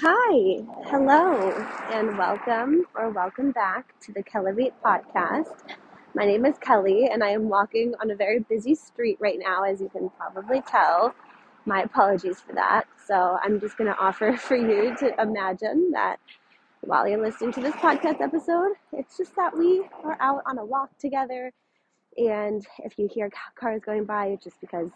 Hi, hello, and welcome or welcome back to the Kelevate podcast. My name is Kelly, and I am walking on a very busy street right now, as you can probably tell. My apologies for that. So, I'm just going to offer for you to imagine that while you're listening to this podcast episode, it's just that we are out on a walk together. And if you hear cars going by, it's just because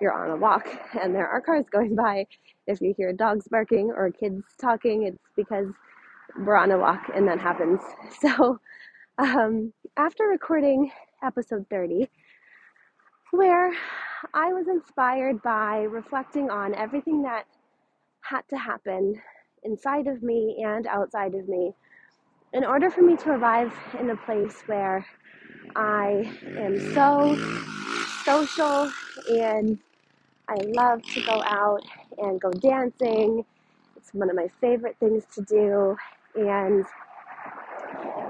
you're on a walk and there are cars going by. If you hear dogs barking or kids talking, it's because we're on a walk and that happens. So, um, after recording episode 30, where I was inspired by reflecting on everything that had to happen inside of me and outside of me in order for me to arrive in a place where I am so social and I love to go out and go dancing. It's one of my favorite things to do. And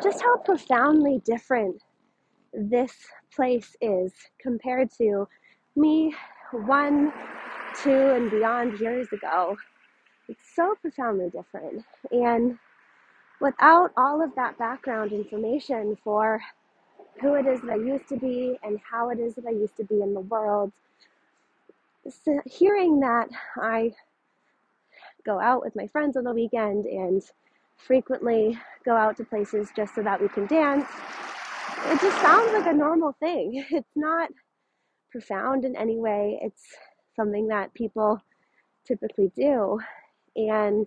just how profoundly different this place is compared to me one, two, and beyond years ago. It's so profoundly different. And without all of that background information for who it is that I used to be and how it is that I used to be in the world, hearing that I go out with my friends on the weekend and frequently go out to places just so that we can dance, it just sounds like a normal thing. It's not profound in any way, it's something that people typically do. And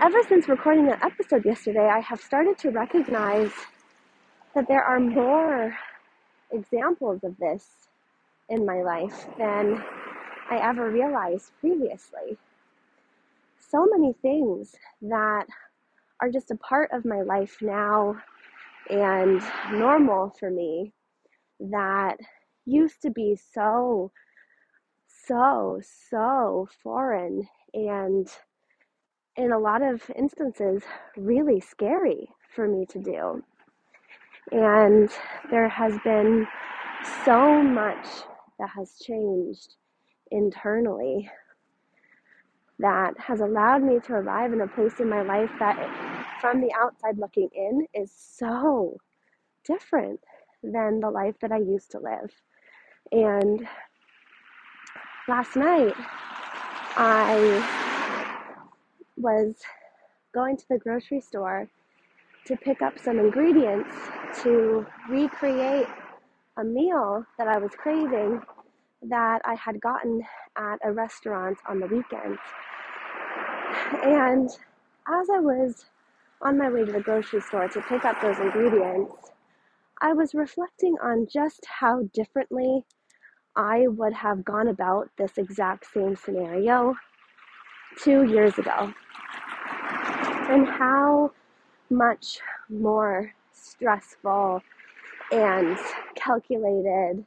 ever since recording that episode yesterday, I have started to recognize that there are more examples of this in my life than I ever realized previously. So many things that are just a part of my life now and normal for me that used to be so, so, so foreign and in a lot of instances really scary for me to do. And there has been so much that has changed internally that has allowed me to arrive in a place in my life that, from the outside looking in, is so different than the life that I used to live. And last night, I was going to the grocery store to pick up some ingredients to recreate a meal that I was craving that I had gotten at a restaurant on the weekend. And as I was on my way to the grocery store to pick up those ingredients, I was reflecting on just how differently I would have gone about this exact same scenario two years ago, and how much more stressful and calculated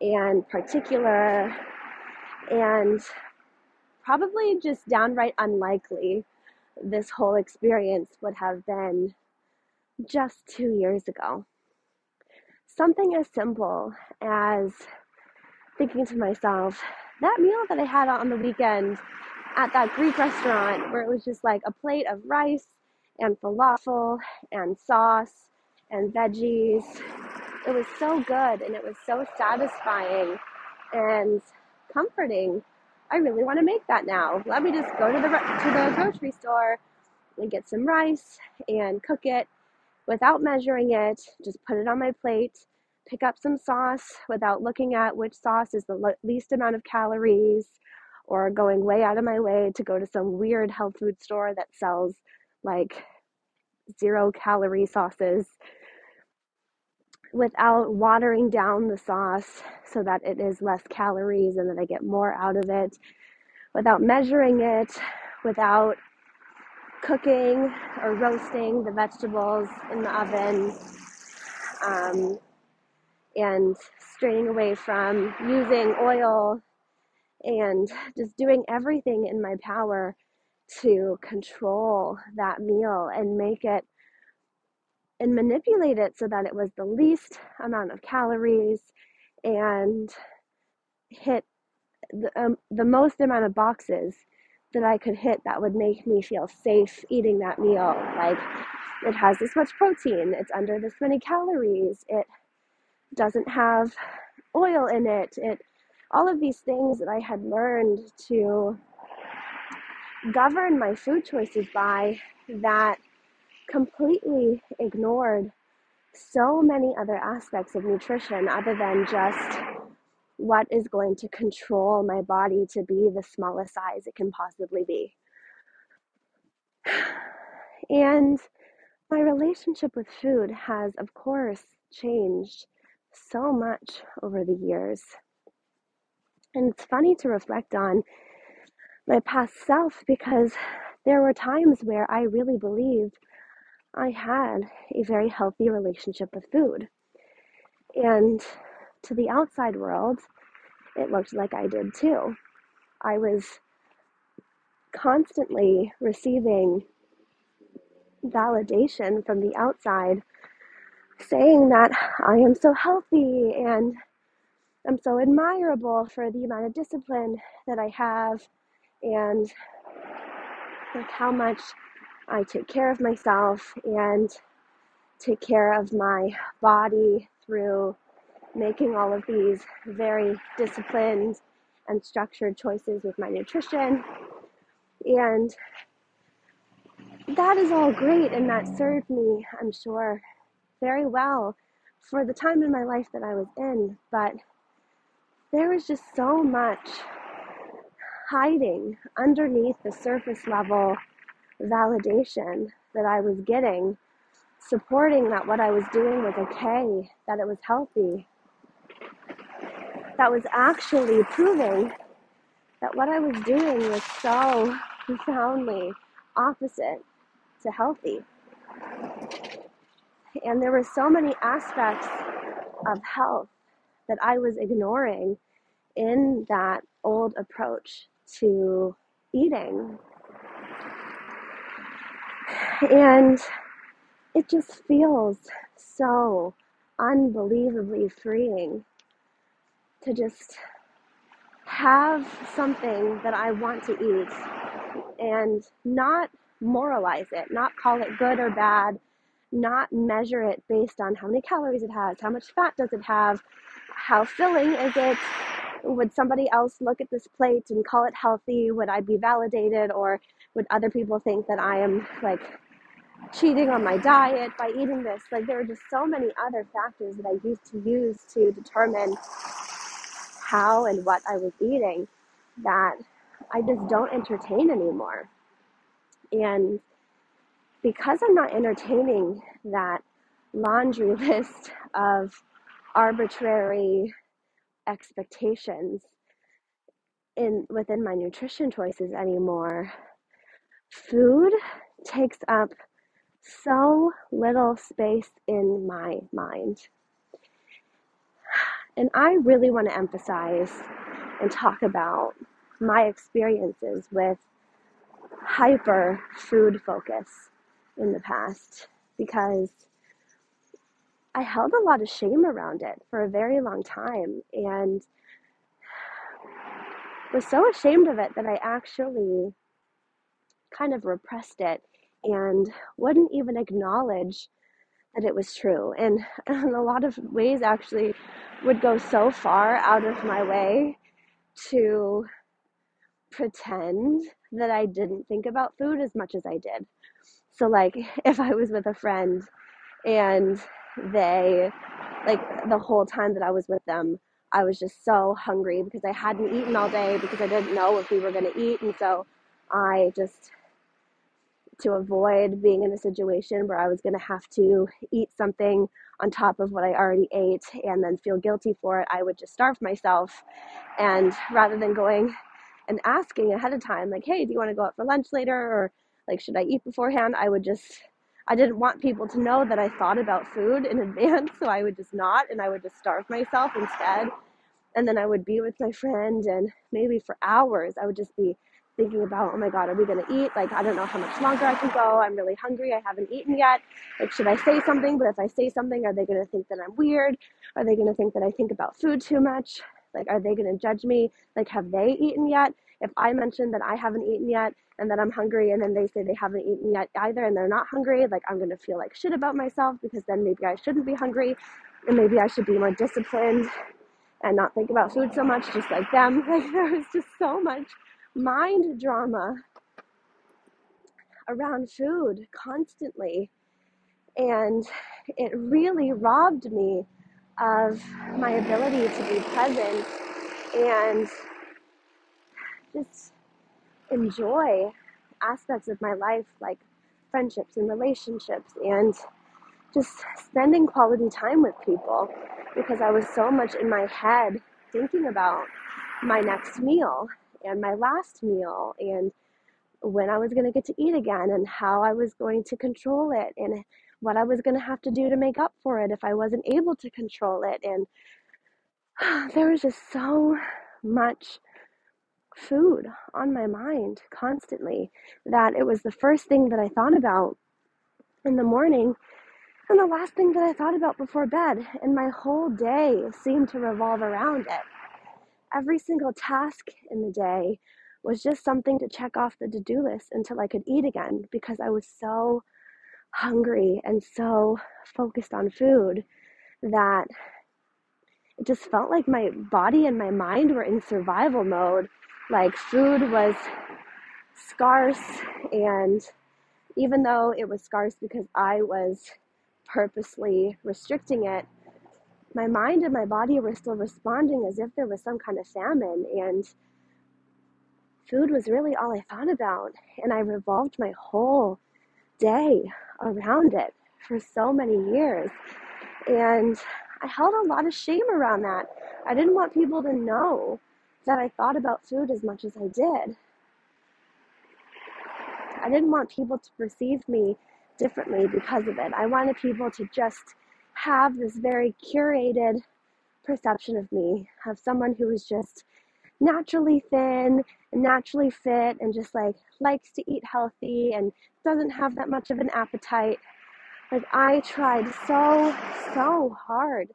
and particular and probably just downright unlikely this whole experience would have been just two years ago. Something as simple as thinking to myself, that meal that I had on the weekend at that Greek restaurant where it was just like a plate of rice and falafel and sauce and veggies it was so good and it was so satisfying and comforting. I really want to make that now. Let me just go to the to the grocery store and get some rice and cook it without measuring it. Just put it on my plate. Pick up some sauce without looking at which sauce is the least amount of calories or going way out of my way to go to some weird health food store that sells like zero calorie sauces without watering down the sauce so that it is less calories and that I get more out of it, without measuring it, without cooking or roasting the vegetables in the oven, um, and straying away from using oil and just doing everything in my power to control that meal and make it and manipulate it so that it was the least amount of calories and hit the, um, the most amount of boxes that I could hit that would make me feel safe eating that meal. Like it has this much protein, it's under this many calories, it doesn't have oil in it, it all of these things that I had learned to govern my food choices by that completely ignored so many other aspects of nutrition other than just what is going to control my body to be the smallest size it can possibly be. And my relationship with food has, of course, changed so much over the years. And it's funny to reflect on my past self because there were times where I really believed I had a very healthy relationship with food. And to the outside world, it looked like I did too. I was constantly receiving validation from the outside saying that I am so healthy and I'm so admirable for the amount of discipline that I have and like how much I take care of myself and take care of my body through making all of these very disciplined and structured choices with my nutrition. And that is all great and that served me, I'm sure, very well for the time in my life that I was in. But there was just so much hiding underneath the surface level validation that I was getting, supporting that what I was doing was okay, that it was healthy, that was actually proving that what I was doing was so profoundly opposite to healthy. And there were so many aspects of health that I was ignoring in that old approach to eating. And it just feels so unbelievably freeing to just have something that I want to eat and not moralize it, not call it good or bad, not measure it based on how many calories it has, how much fat does it have, how filling is it, would somebody else look at this plate and call it healthy? Would I be validated or would other people think that I am like cheating on my diet by eating this? Like there were just so many other factors that I used to use to determine how and what I was eating that I just don't entertain anymore. And because I'm not entertaining that laundry list of arbitrary expectations in within my nutrition choices anymore, food takes up so little space in my mind. And I really want to emphasize and talk about my experiences with hyper food focus in the past because I held a lot of shame around it for a very long time and was so ashamed of it that I actually kind of repressed it and wouldn't even acknowledge that it was true. And in a lot of ways, actually, would go so far out of my way to pretend that I didn't think about food as much as I did. So, like, if I was with a friend and they, like, the whole time that I was with them, I was just so hungry because I hadn't eaten all day because I didn't know if we were going to eat. And so I just to avoid being in a situation where I was going to have to eat something on top of what I already ate and then feel guilty for it, I would just starve myself. And rather than going and asking ahead of time, like, hey, do you want to go out for lunch later? Or like, should I eat beforehand? I would just, I didn't want people to know that I thought about food in advance. So I would just not, and I would just starve myself instead. And then I would be with my friend, and maybe for hours, I would just be thinking about, oh my God, are we going to eat? Like, I don't know how much longer I can go. I'm really hungry. I haven't eaten yet. Like, should I say something? But if I say something, are they going to think that I'm weird? Are they going to think that I think about food too much? Like, are they going to judge me? Like, have they eaten yet? if I mention that I haven't eaten yet and that I'm hungry, and then they say they haven't eaten yet either and they're not hungry, like I'm gonna feel like shit about myself because then maybe I shouldn't be hungry and maybe I should be more disciplined and not think about food so much, just like them. Like there was just so much mind drama around food constantly. And it really robbed me of my ability to be present and just enjoy aspects of my life like friendships and relationships and just spending quality time with people because I was so much in my head thinking about my next meal and my last meal and when I was going to get to eat again and how I was going to control it and what I was going to have to do to make up for it if I wasn't able to control it. And there was just so much food on my mind constantly that it was the first thing that I thought about in the morning and the last thing that I thought about before bed. And my whole day seemed to revolve around it. Every single task in the day was just something to check off the to do list until I could eat again because I was so hungry and so focused on food that it just felt like my body and my mind were in survival mode. Like food was scarce, and even though it was scarce because I was purposely restricting it, my mind and my body were still responding as if there was some kind of famine. And food was really all I thought about. And I revolved my whole day around it for so many years. And I held a lot of shame around that. I didn't want people to know that I thought about food as much as I did. I didn't want people to perceive me differently because of it. I wanted people to just have this very curated perception of me, of someone who is just naturally thin and naturally fit and just like likes to eat healthy and doesn't have that much of an appetite. Like I tried so, so hard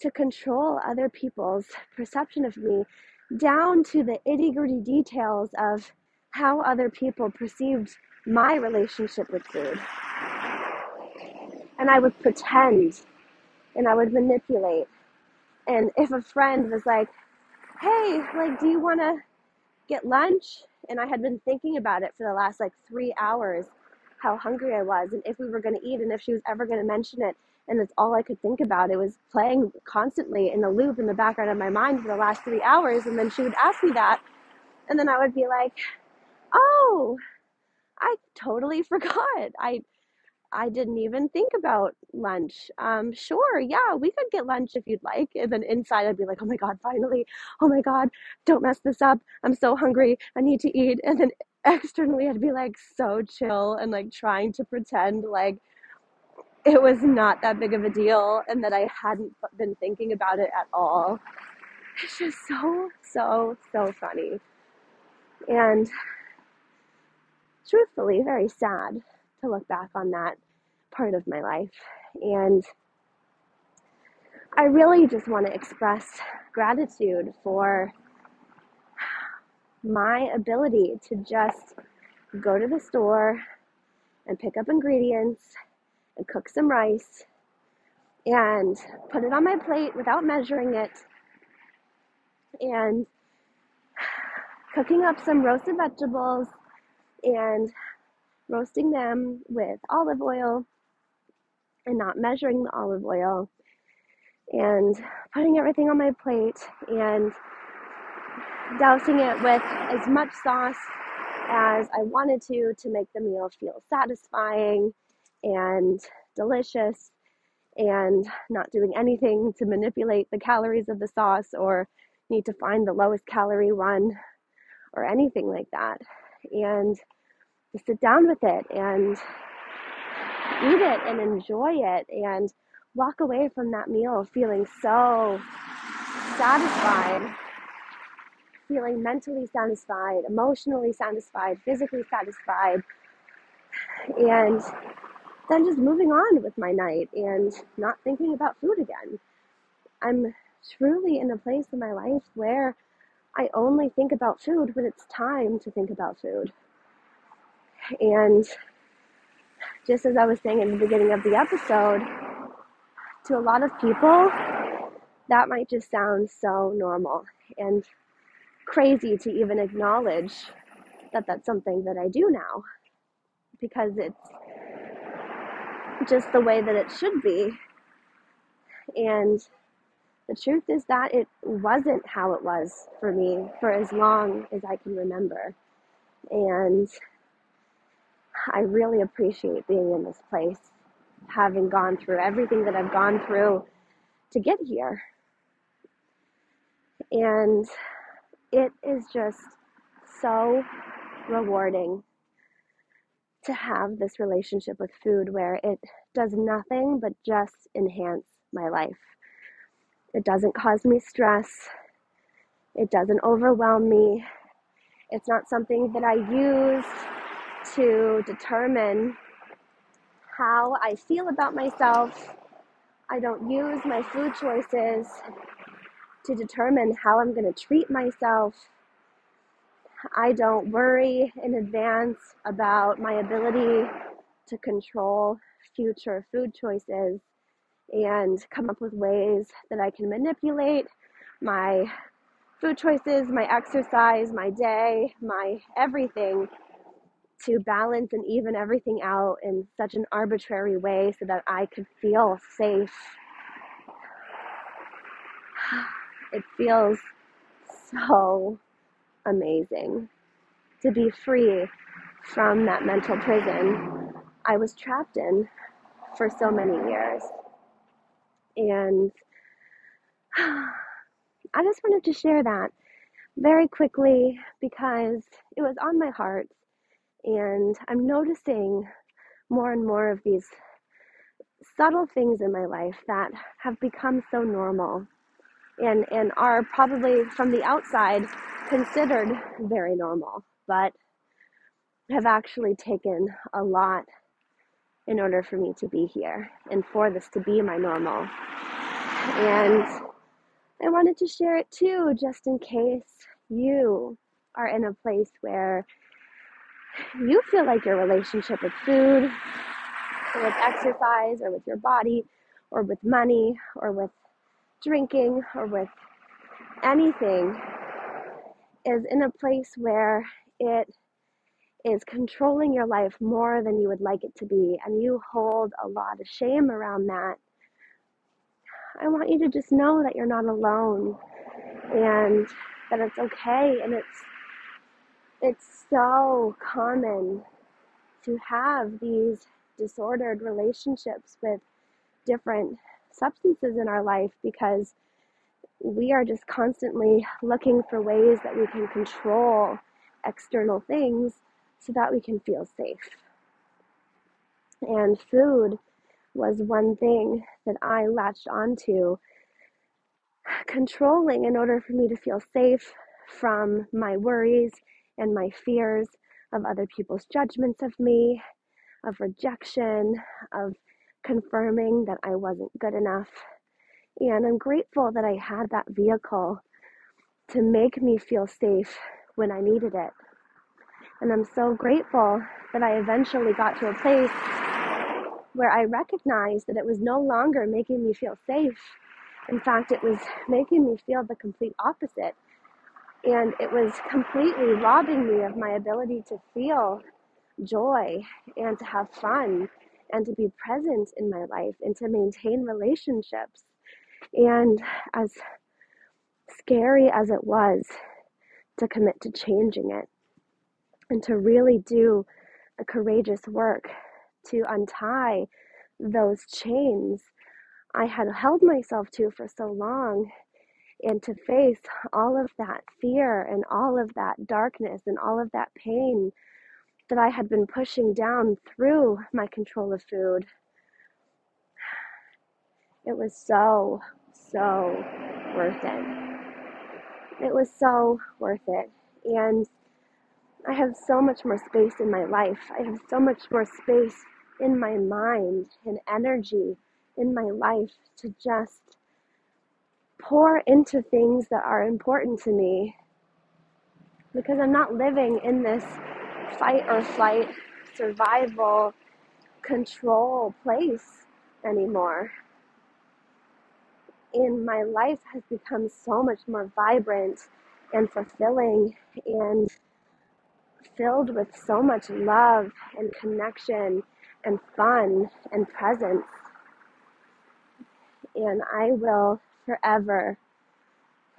to control other people's perception of me down to the itty gritty details of how other people perceived my relationship with food. And I would pretend and I would manipulate. And if a friend was like, hey, like, do you want to get lunch? And I had been thinking about it for the last like three hours, how hungry I was, and if we were going to eat, and if she was ever going to mention it. And it's all I could think about. It was playing constantly in the loop in the background of my mind for the last three hours. And then she would ask me that. And then I would be like, oh, I totally forgot. I I didn't even think about lunch. Um, sure, yeah, we could get lunch if you'd like. And then inside, I'd be like, oh my God, finally. Oh my God, don't mess this up. I'm so hungry. I need to eat. And then externally, I'd be like so chill and like trying to pretend like it was not that big of a deal and that I hadn't been thinking about it at all. It's just so, so, so funny. And truthfully, very sad to look back on that part of my life. And I really just want to express gratitude for my ability to just go to the store and pick up ingredients and cook some rice and put it on my plate without measuring it and cooking up some roasted vegetables and roasting them with olive oil and not measuring the olive oil and putting everything on my plate and dousing it with as much sauce as I wanted to to make the meal feel satisfying and delicious and not doing anything to manipulate the calories of the sauce or need to find the lowest calorie one or anything like that. And to sit down with it and eat it and enjoy it and walk away from that meal feeling so satisfied, feeling mentally satisfied, emotionally satisfied, physically satisfied, and then just moving on with my night and not thinking about food again. I'm truly in a place in my life where I only think about food when it's time to think about food. And just as I was saying in the beginning of the episode, to a lot of people, that might just sound so normal and crazy to even acknowledge that that's something that I do now because it's just the way that it should be. And the truth is that it wasn't how it was for me for as long as I can remember. And I really appreciate being in this place, having gone through everything that I've gone through to get here. And it is just so rewarding to have this relationship with food where it does nothing but just enhance my life. It doesn't cause me stress. It doesn't overwhelm me. It's not something that I use to determine how I feel about myself. I don't use my food choices to determine how I'm going to treat myself. I don't worry in advance about my ability to control future food choices and come up with ways that I can manipulate my food choices, my exercise, my day, my everything to balance and even everything out in such an arbitrary way so that I could feel safe. It feels so amazing to be free from that mental prison I was trapped in for so many years. And I just wanted to share that very quickly because it was on my heart. And I'm noticing more and more of these subtle things in my life that have become so normal and, and are probably from the outside considered very normal, but have actually taken a lot in order for me to be here and for this to be my normal. And I wanted to share it too, just in case you are in a place where you feel like your relationship with food, or with exercise, or with your body, or with money, or with drinking, or with anything is in a place where it is controlling your life more than you would like it to be, and you hold a lot of shame around that, I want you to just know that you're not alone and that it's okay and it's it's so common to have these disordered relationships with different substances in our life because we are just constantly looking for ways that we can control external things so that we can feel safe. And food was one thing that I latched onto, controlling in order for me to feel safe from my worries and my fears of other people's judgments of me, of rejection, of confirming that I wasn't good enough. And I'm grateful that I had that vehicle to make me feel safe when I needed it. And I'm so grateful that I eventually got to a place where I recognized that it was no longer making me feel safe. In fact, it was making me feel the complete opposite. And it was completely robbing me of my ability to feel joy and to have fun and to be present in my life and to maintain relationships. And as scary as it was to commit to changing it and to really do a courageous work to untie those chains I had held myself to for so long and to face all of that fear and all of that darkness and all of that pain that I had been pushing down through my control of food. It was so, so worth it. It was so worth it. And I have so much more space in my life. I have so much more space in my mind and energy in my life to just pour into things that are important to me because I'm not living in this fight or flight survival control place anymore. And my life has become so much more vibrant and fulfilling and filled with so much love and connection and fun and presence. And I will forever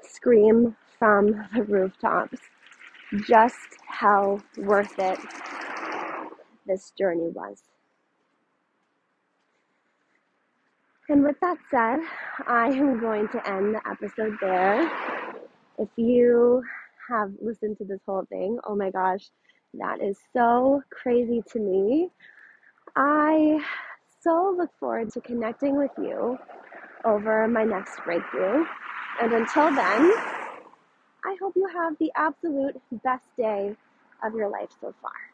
scream from the rooftops just how worth it this journey was. And with that said, I am going to end the episode there. If you have listened to this whole thing, oh my gosh, that is so crazy to me. I so look forward to connecting with you over my next breakthrough. And until then, I hope you have the absolute best day of your life so far.